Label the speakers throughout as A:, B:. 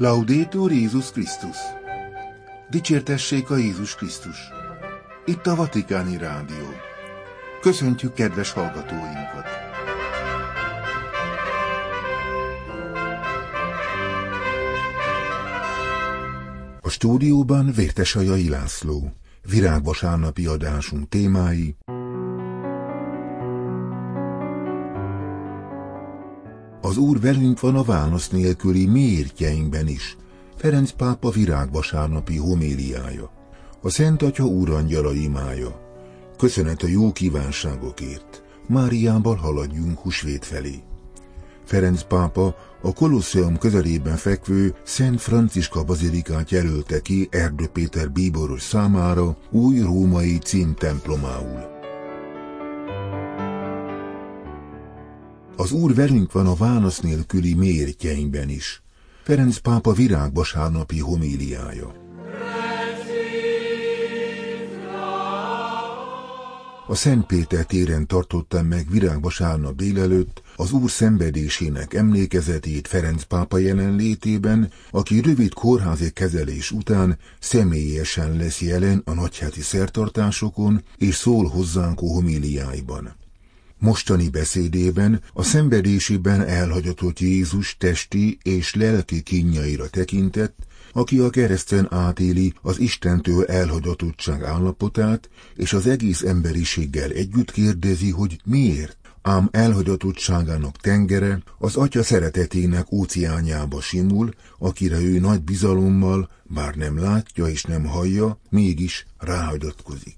A: Laudétur Jézus Krisztus! Dicsértessék a Jézus Krisztus! Itt a Vatikáni Rádió. Köszöntjük kedves hallgatóinkat! A stúdióban Vértesajai László, virágvasárnapi adásunk témái, Az Úr velünk van a válasz nélküli miértjeinkben is. Ferenc pápa virágvasárnapi homéliája. A Szent Atya úrangyala imája. Köszönet a jó kívánságokért. Máriából haladjunk husvét felé. Ferenc pápa a Kolosseum közelében fekvő Szent Franciska bazilikát jelölte ki Erdő Péter bíboros számára új római címtemplomául. Az Úr velünk van a válasz nélküli mértjeinkben is. Ferenc pápa virágvasárnapi homíliája. A Szent Péter téren tartottam meg virágvasárnap délelőtt az Úr szenvedésének emlékezetét Ferenc pápa jelenlétében, aki rövid kórházi kezelés után személyesen lesz jelen a nagyháti szertartásokon és szól hozzánk a homíliáiban. Mostani beszédében a szenvedésében elhagyatott Jézus testi és lelki kínjaira tekintett, aki a kereszten átéli az Istentől elhagyatottság állapotát, és az egész emberiséggel együtt kérdezi, hogy miért, ám elhagyatottságának tengere az atya szeretetének óceánjába simul, akire ő nagy bizalommal, bár nem látja és nem hallja, mégis ráhagyatkozik.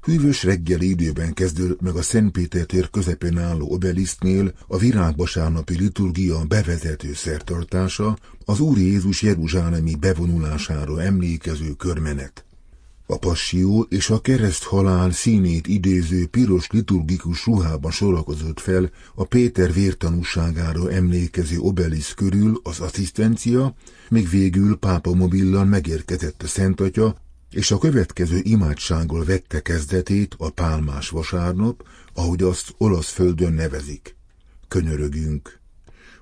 A: Hűvös reggeli időben kezdődött meg a Szentpéter tér közepén álló obelisztnél a virágvasárnapi liturgia bevezető szertartása, az Úr Jézus Jeruzsálemi bevonulására emlékező körmenet. A passió és a kereszt halál színét idéző piros liturgikus ruhában sorakozott fel a Péter vértanúságára emlékező obelisz körül az asszisztencia, míg végül pápa mobillan megérkezett a Szent Atya, és a következő imádsággal vette kezdetét a pálmás vasárnap, ahogy azt olasz földön nevezik. Könyörögünk.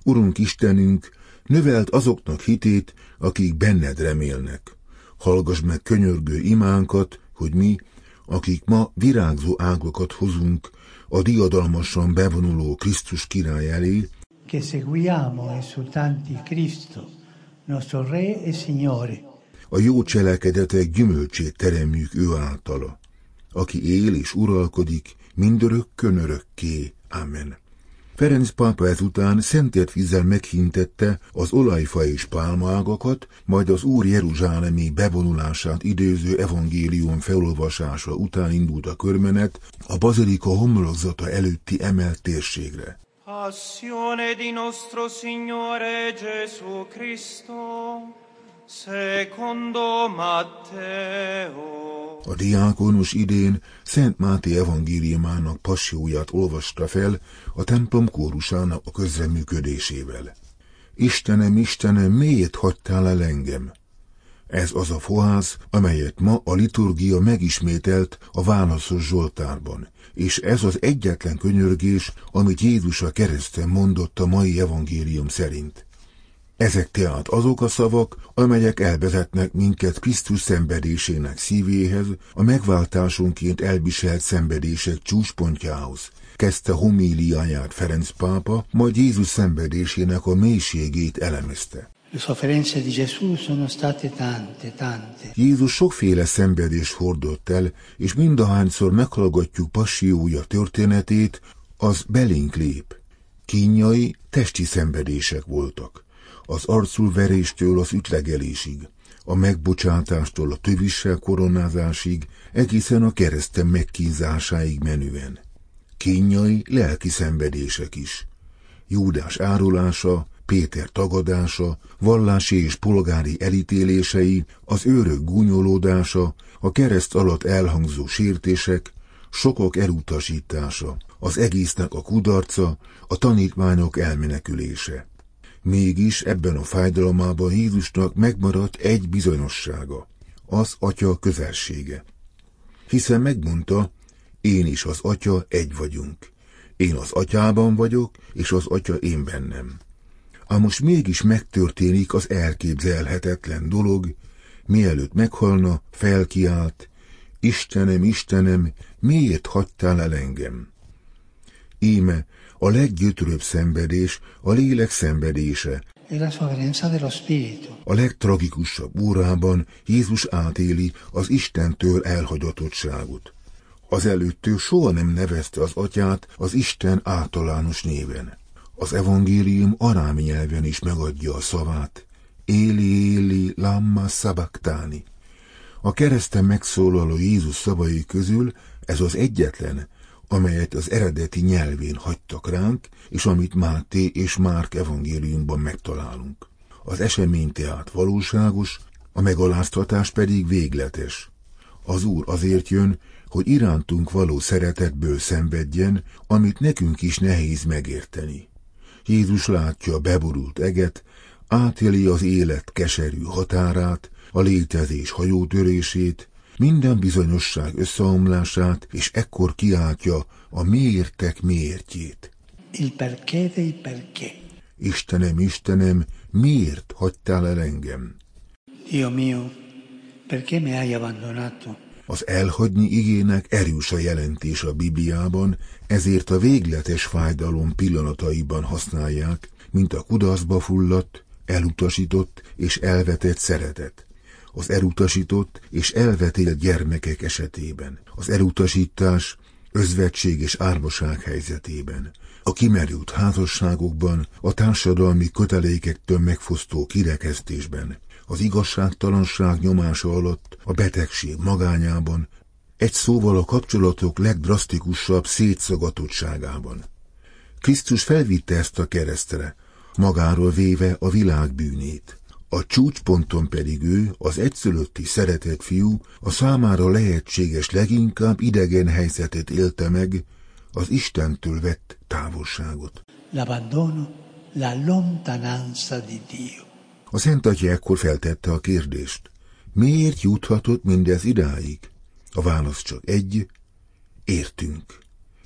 A: Urunk Istenünk, növelt azoknak hitét, akik benned remélnek. Hallgass meg könyörgő imánkat, hogy mi, akik ma virágzó ágokat hozunk a diadalmasan bevonuló Krisztus király elé,
B: che seguiamo esultanti Cristo, nostro Re e Signore,
A: a jó cselekedetek gyümölcsét teremjük ő általa, aki él és uralkodik mindörökkön örökké. Amen. Ferenc pápa ezután szentért vízzel meghintette az olajfa és pálmaágakat, majd az Úr Jeruzsálemi bevonulását idéző evangélium felolvasása után indult a körmenet a bazilika homlokzata előtti emelt térségre.
C: Passione di nostro Signore Gesù Cristo.
A: A diákonus idén Szent Máté evangéliumának passióját olvasta fel a templom kórusának a közreműködésével. Istenem, Istenem, miért hagytál el engem? Ez az a fohász, amelyet ma a liturgia megismételt a válaszos Zsoltárban, és ez az egyetlen könyörgés, amit Jézus a kereszten mondott a mai evangélium szerint. Ezek tehát azok a szavak, amelyek elvezetnek minket Krisztus szenvedésének szívéhez, a megváltásonként elviselt szenvedések csúcspontjához. Kezdte homíliáját Ferenc pápa, majd Jézus szenvedésének a mélységét elemezte. Jézus sokféle szenvedést hordott el, és mindahányszor meghallgatjuk passiója történetét, az belénk lép. Kínjai testi szenvedések voltak az arculveréstől az ütlegelésig, a megbocsátástól a tövissel koronázásig, egészen a kereszten megkínzásáig menően. Kényai lelki szenvedések is. Júdás árulása, Péter tagadása, vallási és polgári elítélései, az őrök gúnyolódása, a kereszt alatt elhangzó sértések, sokak elutasítása, az egésznek a kudarca, a tanítványok elmenekülése. Mégis ebben a fájdalomában Jézusnak megmaradt egy bizonyossága, az atya közelsége. Hiszen megmondta, én is az atya egy vagyunk. Én az atyában vagyok, és az atya én bennem. ám most mégis megtörténik az elképzelhetetlen dolog, mielőtt meghalna, felkiált, Istenem, Istenem, miért hagytál el engem? Íme, a leggyötrőbb szenvedés a lélek szenvedése. A legtragikusabb órában Jézus átéli az Istentől elhagyatottságot. Az előttő soha nem nevezte az atyát az Isten általános néven. Az evangélium arámi nyelven is megadja a szavát. Éli, éli, lamma sabachthani. A kereszten megszólaló Jézus szavai közül ez az egyetlen, amelyet az eredeti nyelvén hagytak ránk, és amit Máté és Márk evangéliumban megtalálunk. Az esemény tehát valóságos, a megaláztatás pedig végletes. Az Úr azért jön, hogy irántunk való szeretetből szenvedjen, amit nekünk is nehéz megérteni. Jézus látja a beborult eget, átéli az élet keserű határát, a létezés hajótörését, minden bizonyosság összeomlását, és ekkor kiáltja a miértek miértjét.
B: Il perché dei perché.
A: Istenem, Istenem, miért hagytál el engem?
B: Dio mio, perché mi hai abbandonato?
A: Az elhagyni igének erős a jelentés a Bibliában, ezért a végletes fájdalom pillanataiban használják, mint a kudarcba fulladt, elutasított és elvetett szeretet az elutasított és elvetélt gyermekek esetében, az elutasítás, özvetség és árvaság helyzetében, a kimerült házasságokban, a társadalmi kötelékektől megfosztó kirekesztésben, az igazságtalanság nyomása alatt, a betegség magányában, egy szóval a kapcsolatok legdrasztikusabb szétszagatottságában. Krisztus felvitte ezt a keresztre, magáról véve a világ bűnét. A csúcsponton pedig ő, az egyszülötti szeretett fiú, a számára lehetséges leginkább idegen helyzetet élte meg, az Istentől vett távolságot.
B: L'abbandono, la lontananza di Dio.
A: A Szent Atya ekkor feltette a kérdést. Miért juthatott mindez idáig? A válasz csak egy, értünk.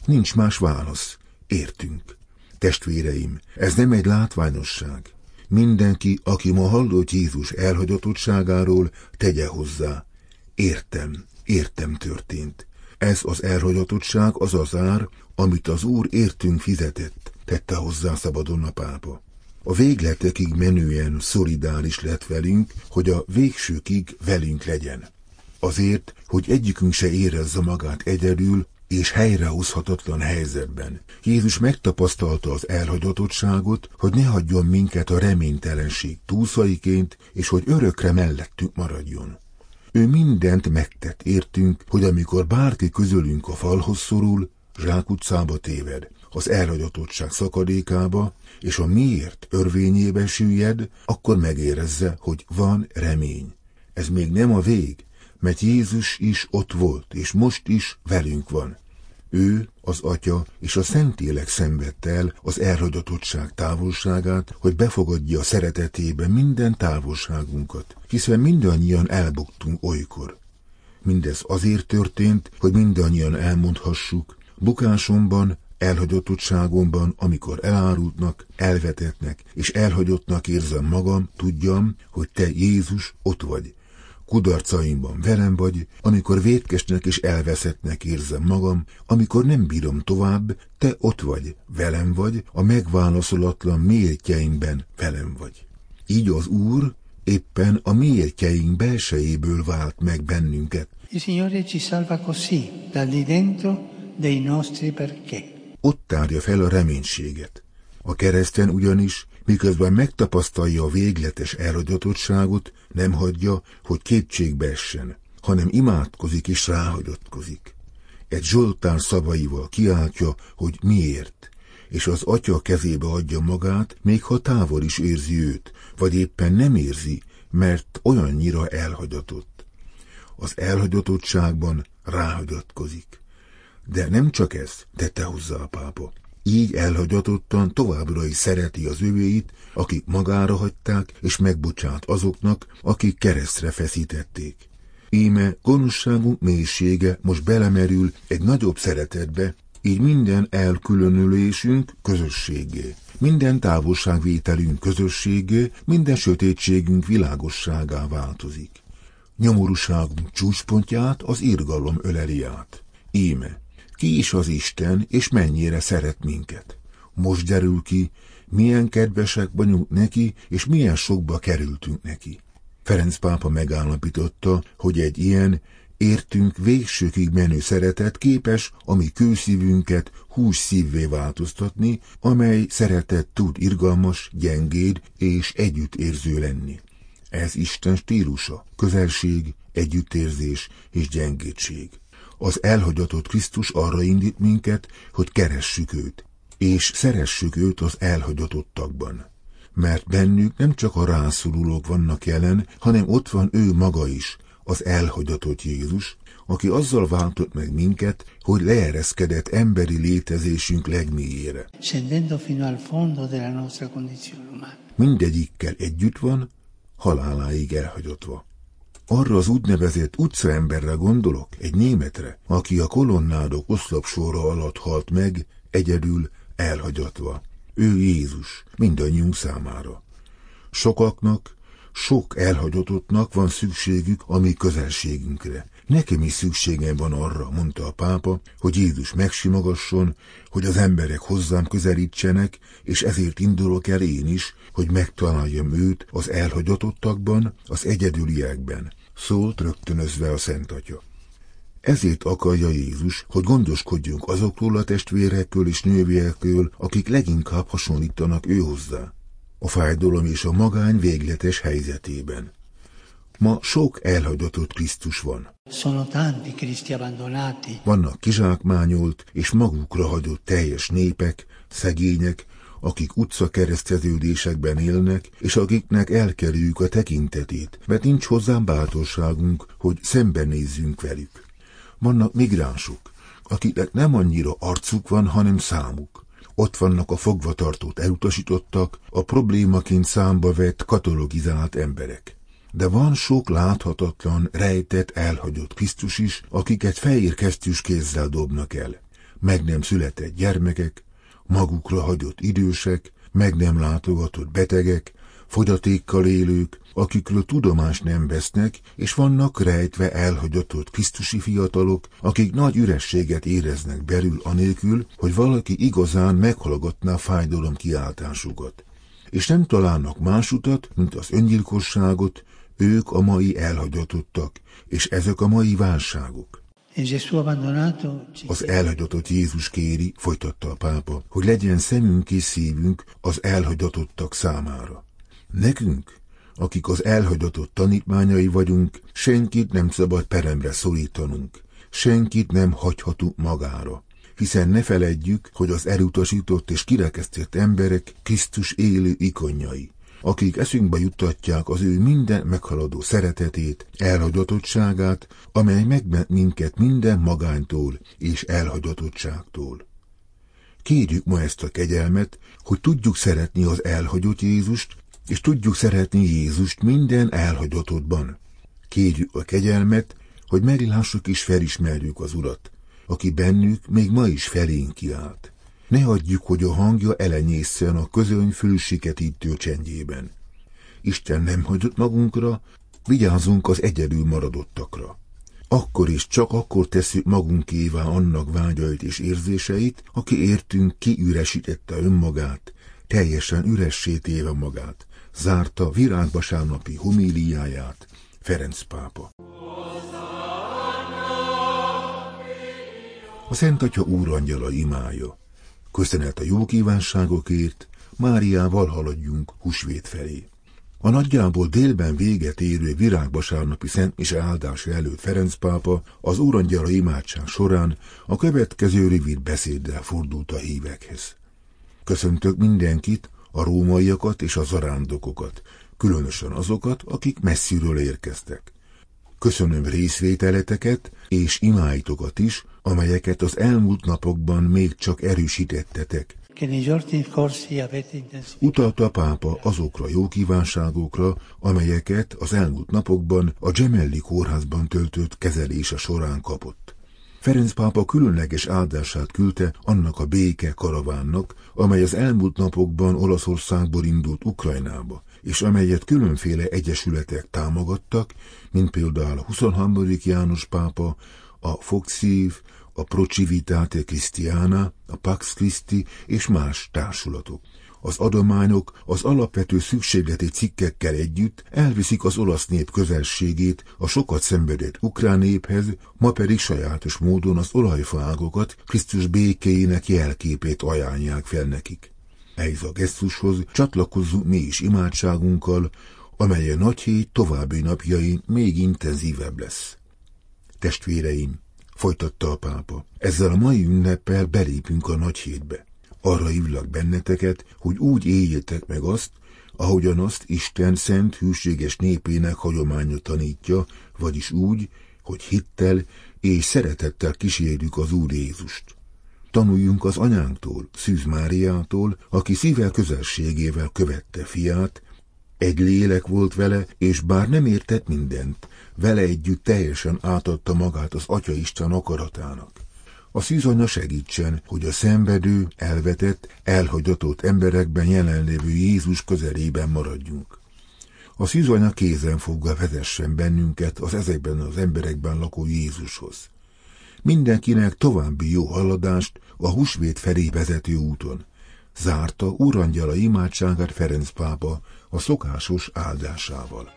A: Nincs más válasz, értünk. Testvéreim, ez nem egy látványosság. Mindenki, aki ma hallott Jézus elhagyatottságáról, tegye hozzá. Értem, értem történt. Ez az elhagyatottság az az ár, amit az Úr értünk fizetett, tette hozzá szabadon a pápa. A végletekig menően szolidáris lett velünk, hogy a végsőkig velünk legyen. Azért, hogy egyikünk se érezze magát egyedül, és helyrehozhatatlan helyzetben. Jézus megtapasztalta az elhagyatottságot, hogy ne hagyjon minket a reménytelenség túlszaiként, és hogy örökre mellettünk maradjon. Ő mindent megtett értünk, hogy amikor bárki közülünk a falhoz szorul, zsákutcába téved, az elhagyatottság szakadékába, és a miért örvényébe süllyed, akkor megérezze, hogy van remény. Ez még nem a vég, mert Jézus is ott volt, és most is velünk van. Ő, az Atya és a Szentlélek szenvedte el az elhagyatottság távolságát, hogy befogadja a szeretetébe minden távolságunkat, hiszen mindannyian elbuktunk olykor. Mindez azért történt, hogy mindannyian elmondhassuk, bukásomban, elhagyatottságomban, amikor elárultnak, elvetetnek és elhagyottnak érzem magam, tudjam, hogy te Jézus ott vagy, Kudarcaimban velem vagy, amikor vétkesnek és elveszettnek érzem magam, amikor nem bírom tovább, te ott vagy, velem vagy, a megválaszolatlan mértjeimben velem vagy. Így az Úr éppen a mértjeink belsejéből vált meg bennünket.
B: Il Signore ci salva così, dal di dentro dei nostri perché.
A: Ott tárja fel a reménységet. A kereszten ugyanis miközben megtapasztalja a végletes elhagyatottságot, nem hagyja, hogy kétségbe essen, hanem imádkozik és ráhagyatkozik. Egy Zsoltár szavaival kiáltja, hogy miért, és az atya kezébe adja magát, még ha távol is érzi őt, vagy éppen nem érzi, mert olyannyira elhagyatott. Az elhagyatottságban ráhagyatkozik. De nem csak ez, tette hozzá a pápa. Így elhagyatottan továbbra is szereti az övéit, akik magára hagyták, és megbocsát azoknak, akik keresztre feszítették. Íme gonoszságunk mélysége most belemerül egy nagyobb szeretetbe, így minden elkülönülésünk közösségé, minden távolságvételünk közösségé, minden sötétségünk világosságá változik. Nyomorúságunk csúcspontját az irgalom öleli át. Íme, ki is az Isten, és mennyire szeret minket. Most derül ki, milyen kedvesek vagyunk neki, és milyen sokba kerültünk neki. Ferenc pápa megállapította, hogy egy ilyen értünk végsőkig menő szeretet képes a mi kőszívünket hús szívvé változtatni, amely szeretet tud irgalmas, gyengéd és együttérző lenni. Ez Isten stílusa, közelség, együttérzés és gyengédség. Az elhagyatott Krisztus arra indít minket, hogy keressük őt, és szeressük őt az elhagyatottakban. Mert bennük nem csak a rászorulók vannak jelen, hanem ott van ő maga is, az elhagyatott Jézus, aki azzal váltott meg minket, hogy leereszkedett emberi létezésünk legmélyére. Mindegyikkel együtt van, haláláig elhagyottva. Arra az úgynevezett utcaemberre gondolok, egy németre, aki a kolonnádok oszlopsora alatt halt meg, egyedül, elhagyatva. Ő Jézus, mindannyiunk számára. Sokaknak, sok elhagyottnak van szükségük a mi közelségünkre. Nekem is szükségem van arra, mondta a pápa, hogy Jézus megsimogasson, hogy az emberek hozzám közelítsenek, és ezért indulok el én is, hogy megtaláljam őt az elhagyatottakban, az egyedüliekben, szólt rögtönözve a Szent Atya. Ezért akarja Jézus, hogy gondoskodjunk azokról a testvérekről és nővérekről, akik leginkább hasonlítanak ő hozzá. A fájdalom és a magány végletes helyzetében. Ma sok elhagyatott Krisztus van. Vannak kizsákmányolt és magukra hagyott teljes népek, szegények, akik utca kereszteződésekben élnek, és akiknek elkerüljük a tekintetét, mert nincs hozzám bátorságunk, hogy szembenézzünk velük. Vannak migránsok, akiknek nem annyira arcuk van, hanem számuk. Ott vannak a fogvatartót elutasítottak, a problémaként számba vett katalogizált emberek. De van sok láthatatlan, rejtett, elhagyott Krisztus is, akiket fehér kesztyűs kézzel dobnak el. Meg nem született gyermekek, magukra hagyott idősek, meg nem látogatott betegek, fogyatékkal élők, akikről tudomást nem vesznek, és vannak rejtve elhagyatott Krisztusi fiatalok, akik nagy ürességet éreznek belül anélkül, hogy valaki igazán meghallgatná fájdalom kiáltásukat. És nem találnak más utat, mint az öngyilkosságot, ők a mai elhagyatottak, és ezek a mai válságok. Az elhagyatott Jézus kéri, folytatta a pápa, hogy legyen szemünk és szívünk az elhagyatottak számára. Nekünk, akik az elhagyatott tanítmányai vagyunk, senkit nem szabad peremre szorítanunk, senkit nem hagyhatunk magára. Hiszen ne feledjük, hogy az elutasított és kirekesztett emberek Krisztus élő ikonjai, akik eszünkbe juttatják az ő minden meghaladó szeretetét, elhagyatottságát, amely megment minket minden magánytól és elhagyatottságtól. Kérjük ma ezt a kegyelmet, hogy tudjuk szeretni az elhagyott Jézust, és tudjuk szeretni Jézust minden elhagyatottban. Kérjük a kegyelmet, hogy meglássuk és felismerjük az Urat, aki bennük még ma is felénk kiált. Ne hagyjuk, hogy a hangja elenyészen a közöny fülsiketítő csendjében. Isten nem hagyott magunkra, vigyázunk az egyedül maradottakra. Akkor is csak akkor tesszük magunkévá annak vágyait és érzéseit, aki értünk kiüresítette önmagát, teljesen üressé téve magát, zárta virágvasárnapi homíliáját Ferenc pápa. A Szent Atya úrangyala imája. Köszönet a jó kívánságokért, Máriával haladjunk husvét felé. A nagyjából délben véget érő virágvasárnapi Szent Mise áldása előtt Ferenc pápa az úrangyala imádság során a következő rövid beszéddel fordult a hívekhez. Köszöntök mindenkit, a rómaiakat és a zarándokokat, különösen azokat, akik messziről érkeztek. Köszönöm részvételeteket és imáitokat is, amelyeket az elmúlt napokban még csak erősítettetek. Utalta a pápa azokra jó kívánságokra, amelyeket az elmúlt napokban a Gemelli kórházban töltött kezelése során kapott. Ferenc pápa különleges áldását küldte annak a béke karavánnak, amely az elmúlt napokban Olaszországból indult Ukrajnába, és amelyet különféle egyesületek támogattak, mint például a 23. János pápa, a Foxív, a Procivitate Christiana, a Pax Christi és más társulatok. Az adományok az alapvető szükségleti cikkekkel együtt elviszik az olasz nép közelségét a sokat szenvedett ukrán néphez, ma pedig sajátos módon az olajfaágokat Krisztus békéjének jelképét ajánlják fel nekik. Ehhez a gesztushoz csatlakozzunk mi is imádságunkkal, amely a nagy hét további napjain még intenzívebb lesz. Testvéreim, folytatta a pápa, ezzel a mai ünneppel belépünk a nagy hétbe. Arra hívlak benneteket, hogy úgy éljétek meg azt, ahogyan azt Isten szent hűséges népének hagyománya tanítja, vagyis úgy, hogy hittel és szeretettel kísérjük az Úr Jézust. Tanuljunk az anyánktól, Szűz Máriától, aki szível közelségével követte fiát, egy lélek volt vele, és bár nem értett mindent, vele együtt teljesen átadta magát az Atya Isten akaratának. A szűzanya segítsen, hogy a szenvedő, elvetett, elhagyatott emberekben jelenlévő Jézus közelében maradjunk. A szűzanya kézen fogva vezessen bennünket az ezekben az emberekben lakó Jézushoz. Mindenkinek további jó haladást a húsvét felé vezető úton. Zárta urangyala imádságát Ferenc pápa a szokásos áldásával.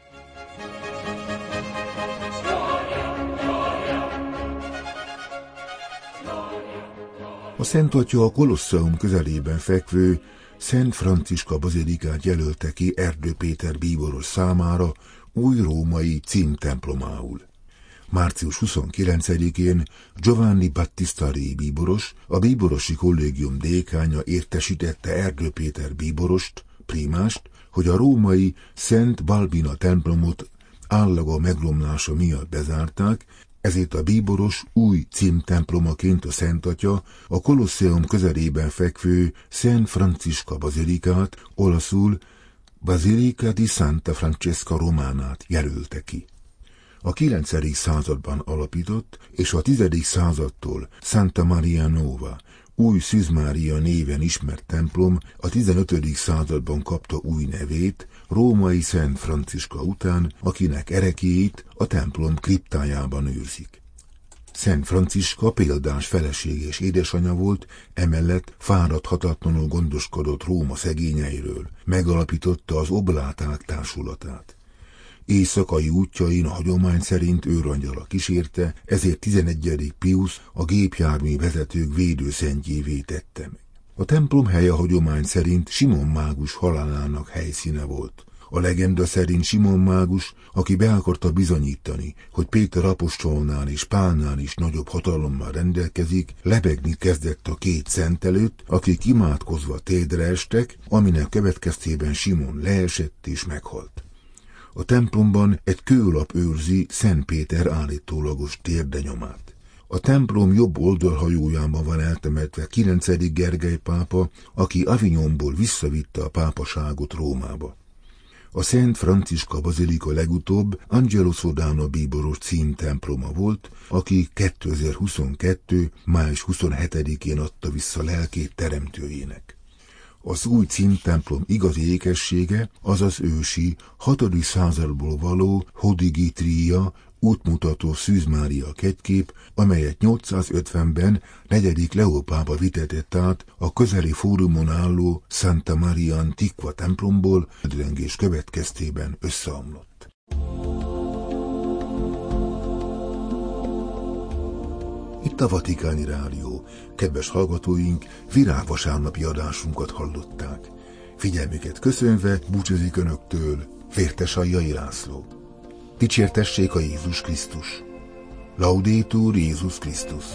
A: A Szent Atya a Kolosseum közelében fekvő Szent Franciska bazilikát jelölte ki Erdő Péter bíboros számára új római címtemplomául. Március 29-én Giovanni Battista Ré bíboros, a bíborosi kollégium dékánya értesítette Erdő Péter bíborost, primást, hogy a római Szent Balbina templomot állaga megromlása miatt bezárták, ezért a bíboros új címtemplomaként a Szent Atya a Kolosseum közelében fekvő Szent Franciska bazilikát, olaszul Basilica di Santa Francesca Románát jelölte ki. A 9. században alapított, és a 10. századtól Santa Maria Nova, új Szűzmária néven ismert templom a 15. században kapta új nevét, római Szent Franciska után, akinek erekéit a templom kriptájában őrzik. Szent Franciska példás feleség és édesanyja volt, emellett fáradhatatlanul gondoskodott Róma szegényeiről, megalapította az obláták társulatát. Éjszakai útjain a hagyomány szerint őrangyala kísérte, ezért 11. Pius a gépjármű vezetők védőszentjévé tette meg. A templom helye a hagyomány szerint Simon mágus halálának helyszíne volt. A legenda szerint Simon mágus, aki be akarta bizonyítani, hogy Péter apostolnál és Pálnál is nagyobb hatalommal rendelkezik, lebegni kezdett a két szent előtt, akik imádkozva tédre estek, aminek következtében Simon leesett és meghalt. A templomban egy kőlap őrzi Szent Péter állítólagos térdenyomát. A templom jobb oldalhajójában van eltemetve 9. Gergely pápa, aki Avignonból visszavitte a pápaságot Rómába. A Szent Franciska Bazilika legutóbb Angelo Sodano bíboros címtemploma volt, aki 2022. május 27-én adta vissza lelkét teremtőjének. Az új címtemplom igazi ékessége az az ősi, 6. századból való Hodigitria útmutató Szűz Mária kegykép, amelyet 850-ben negyedik Leopába vitetett át a közeli fórumon álló Santa Maria Antiqua templomból, drengés következtében összeomlott. Itt a Vatikáni Rádió. Kedves hallgatóink, virágvasárnapi adásunkat hallották. Figyelmüket köszönve búcsúzik Önöktől Vértes Ajjai László. Dicsértessék a Jézus Krisztus. Laudétur Jézus Krisztus.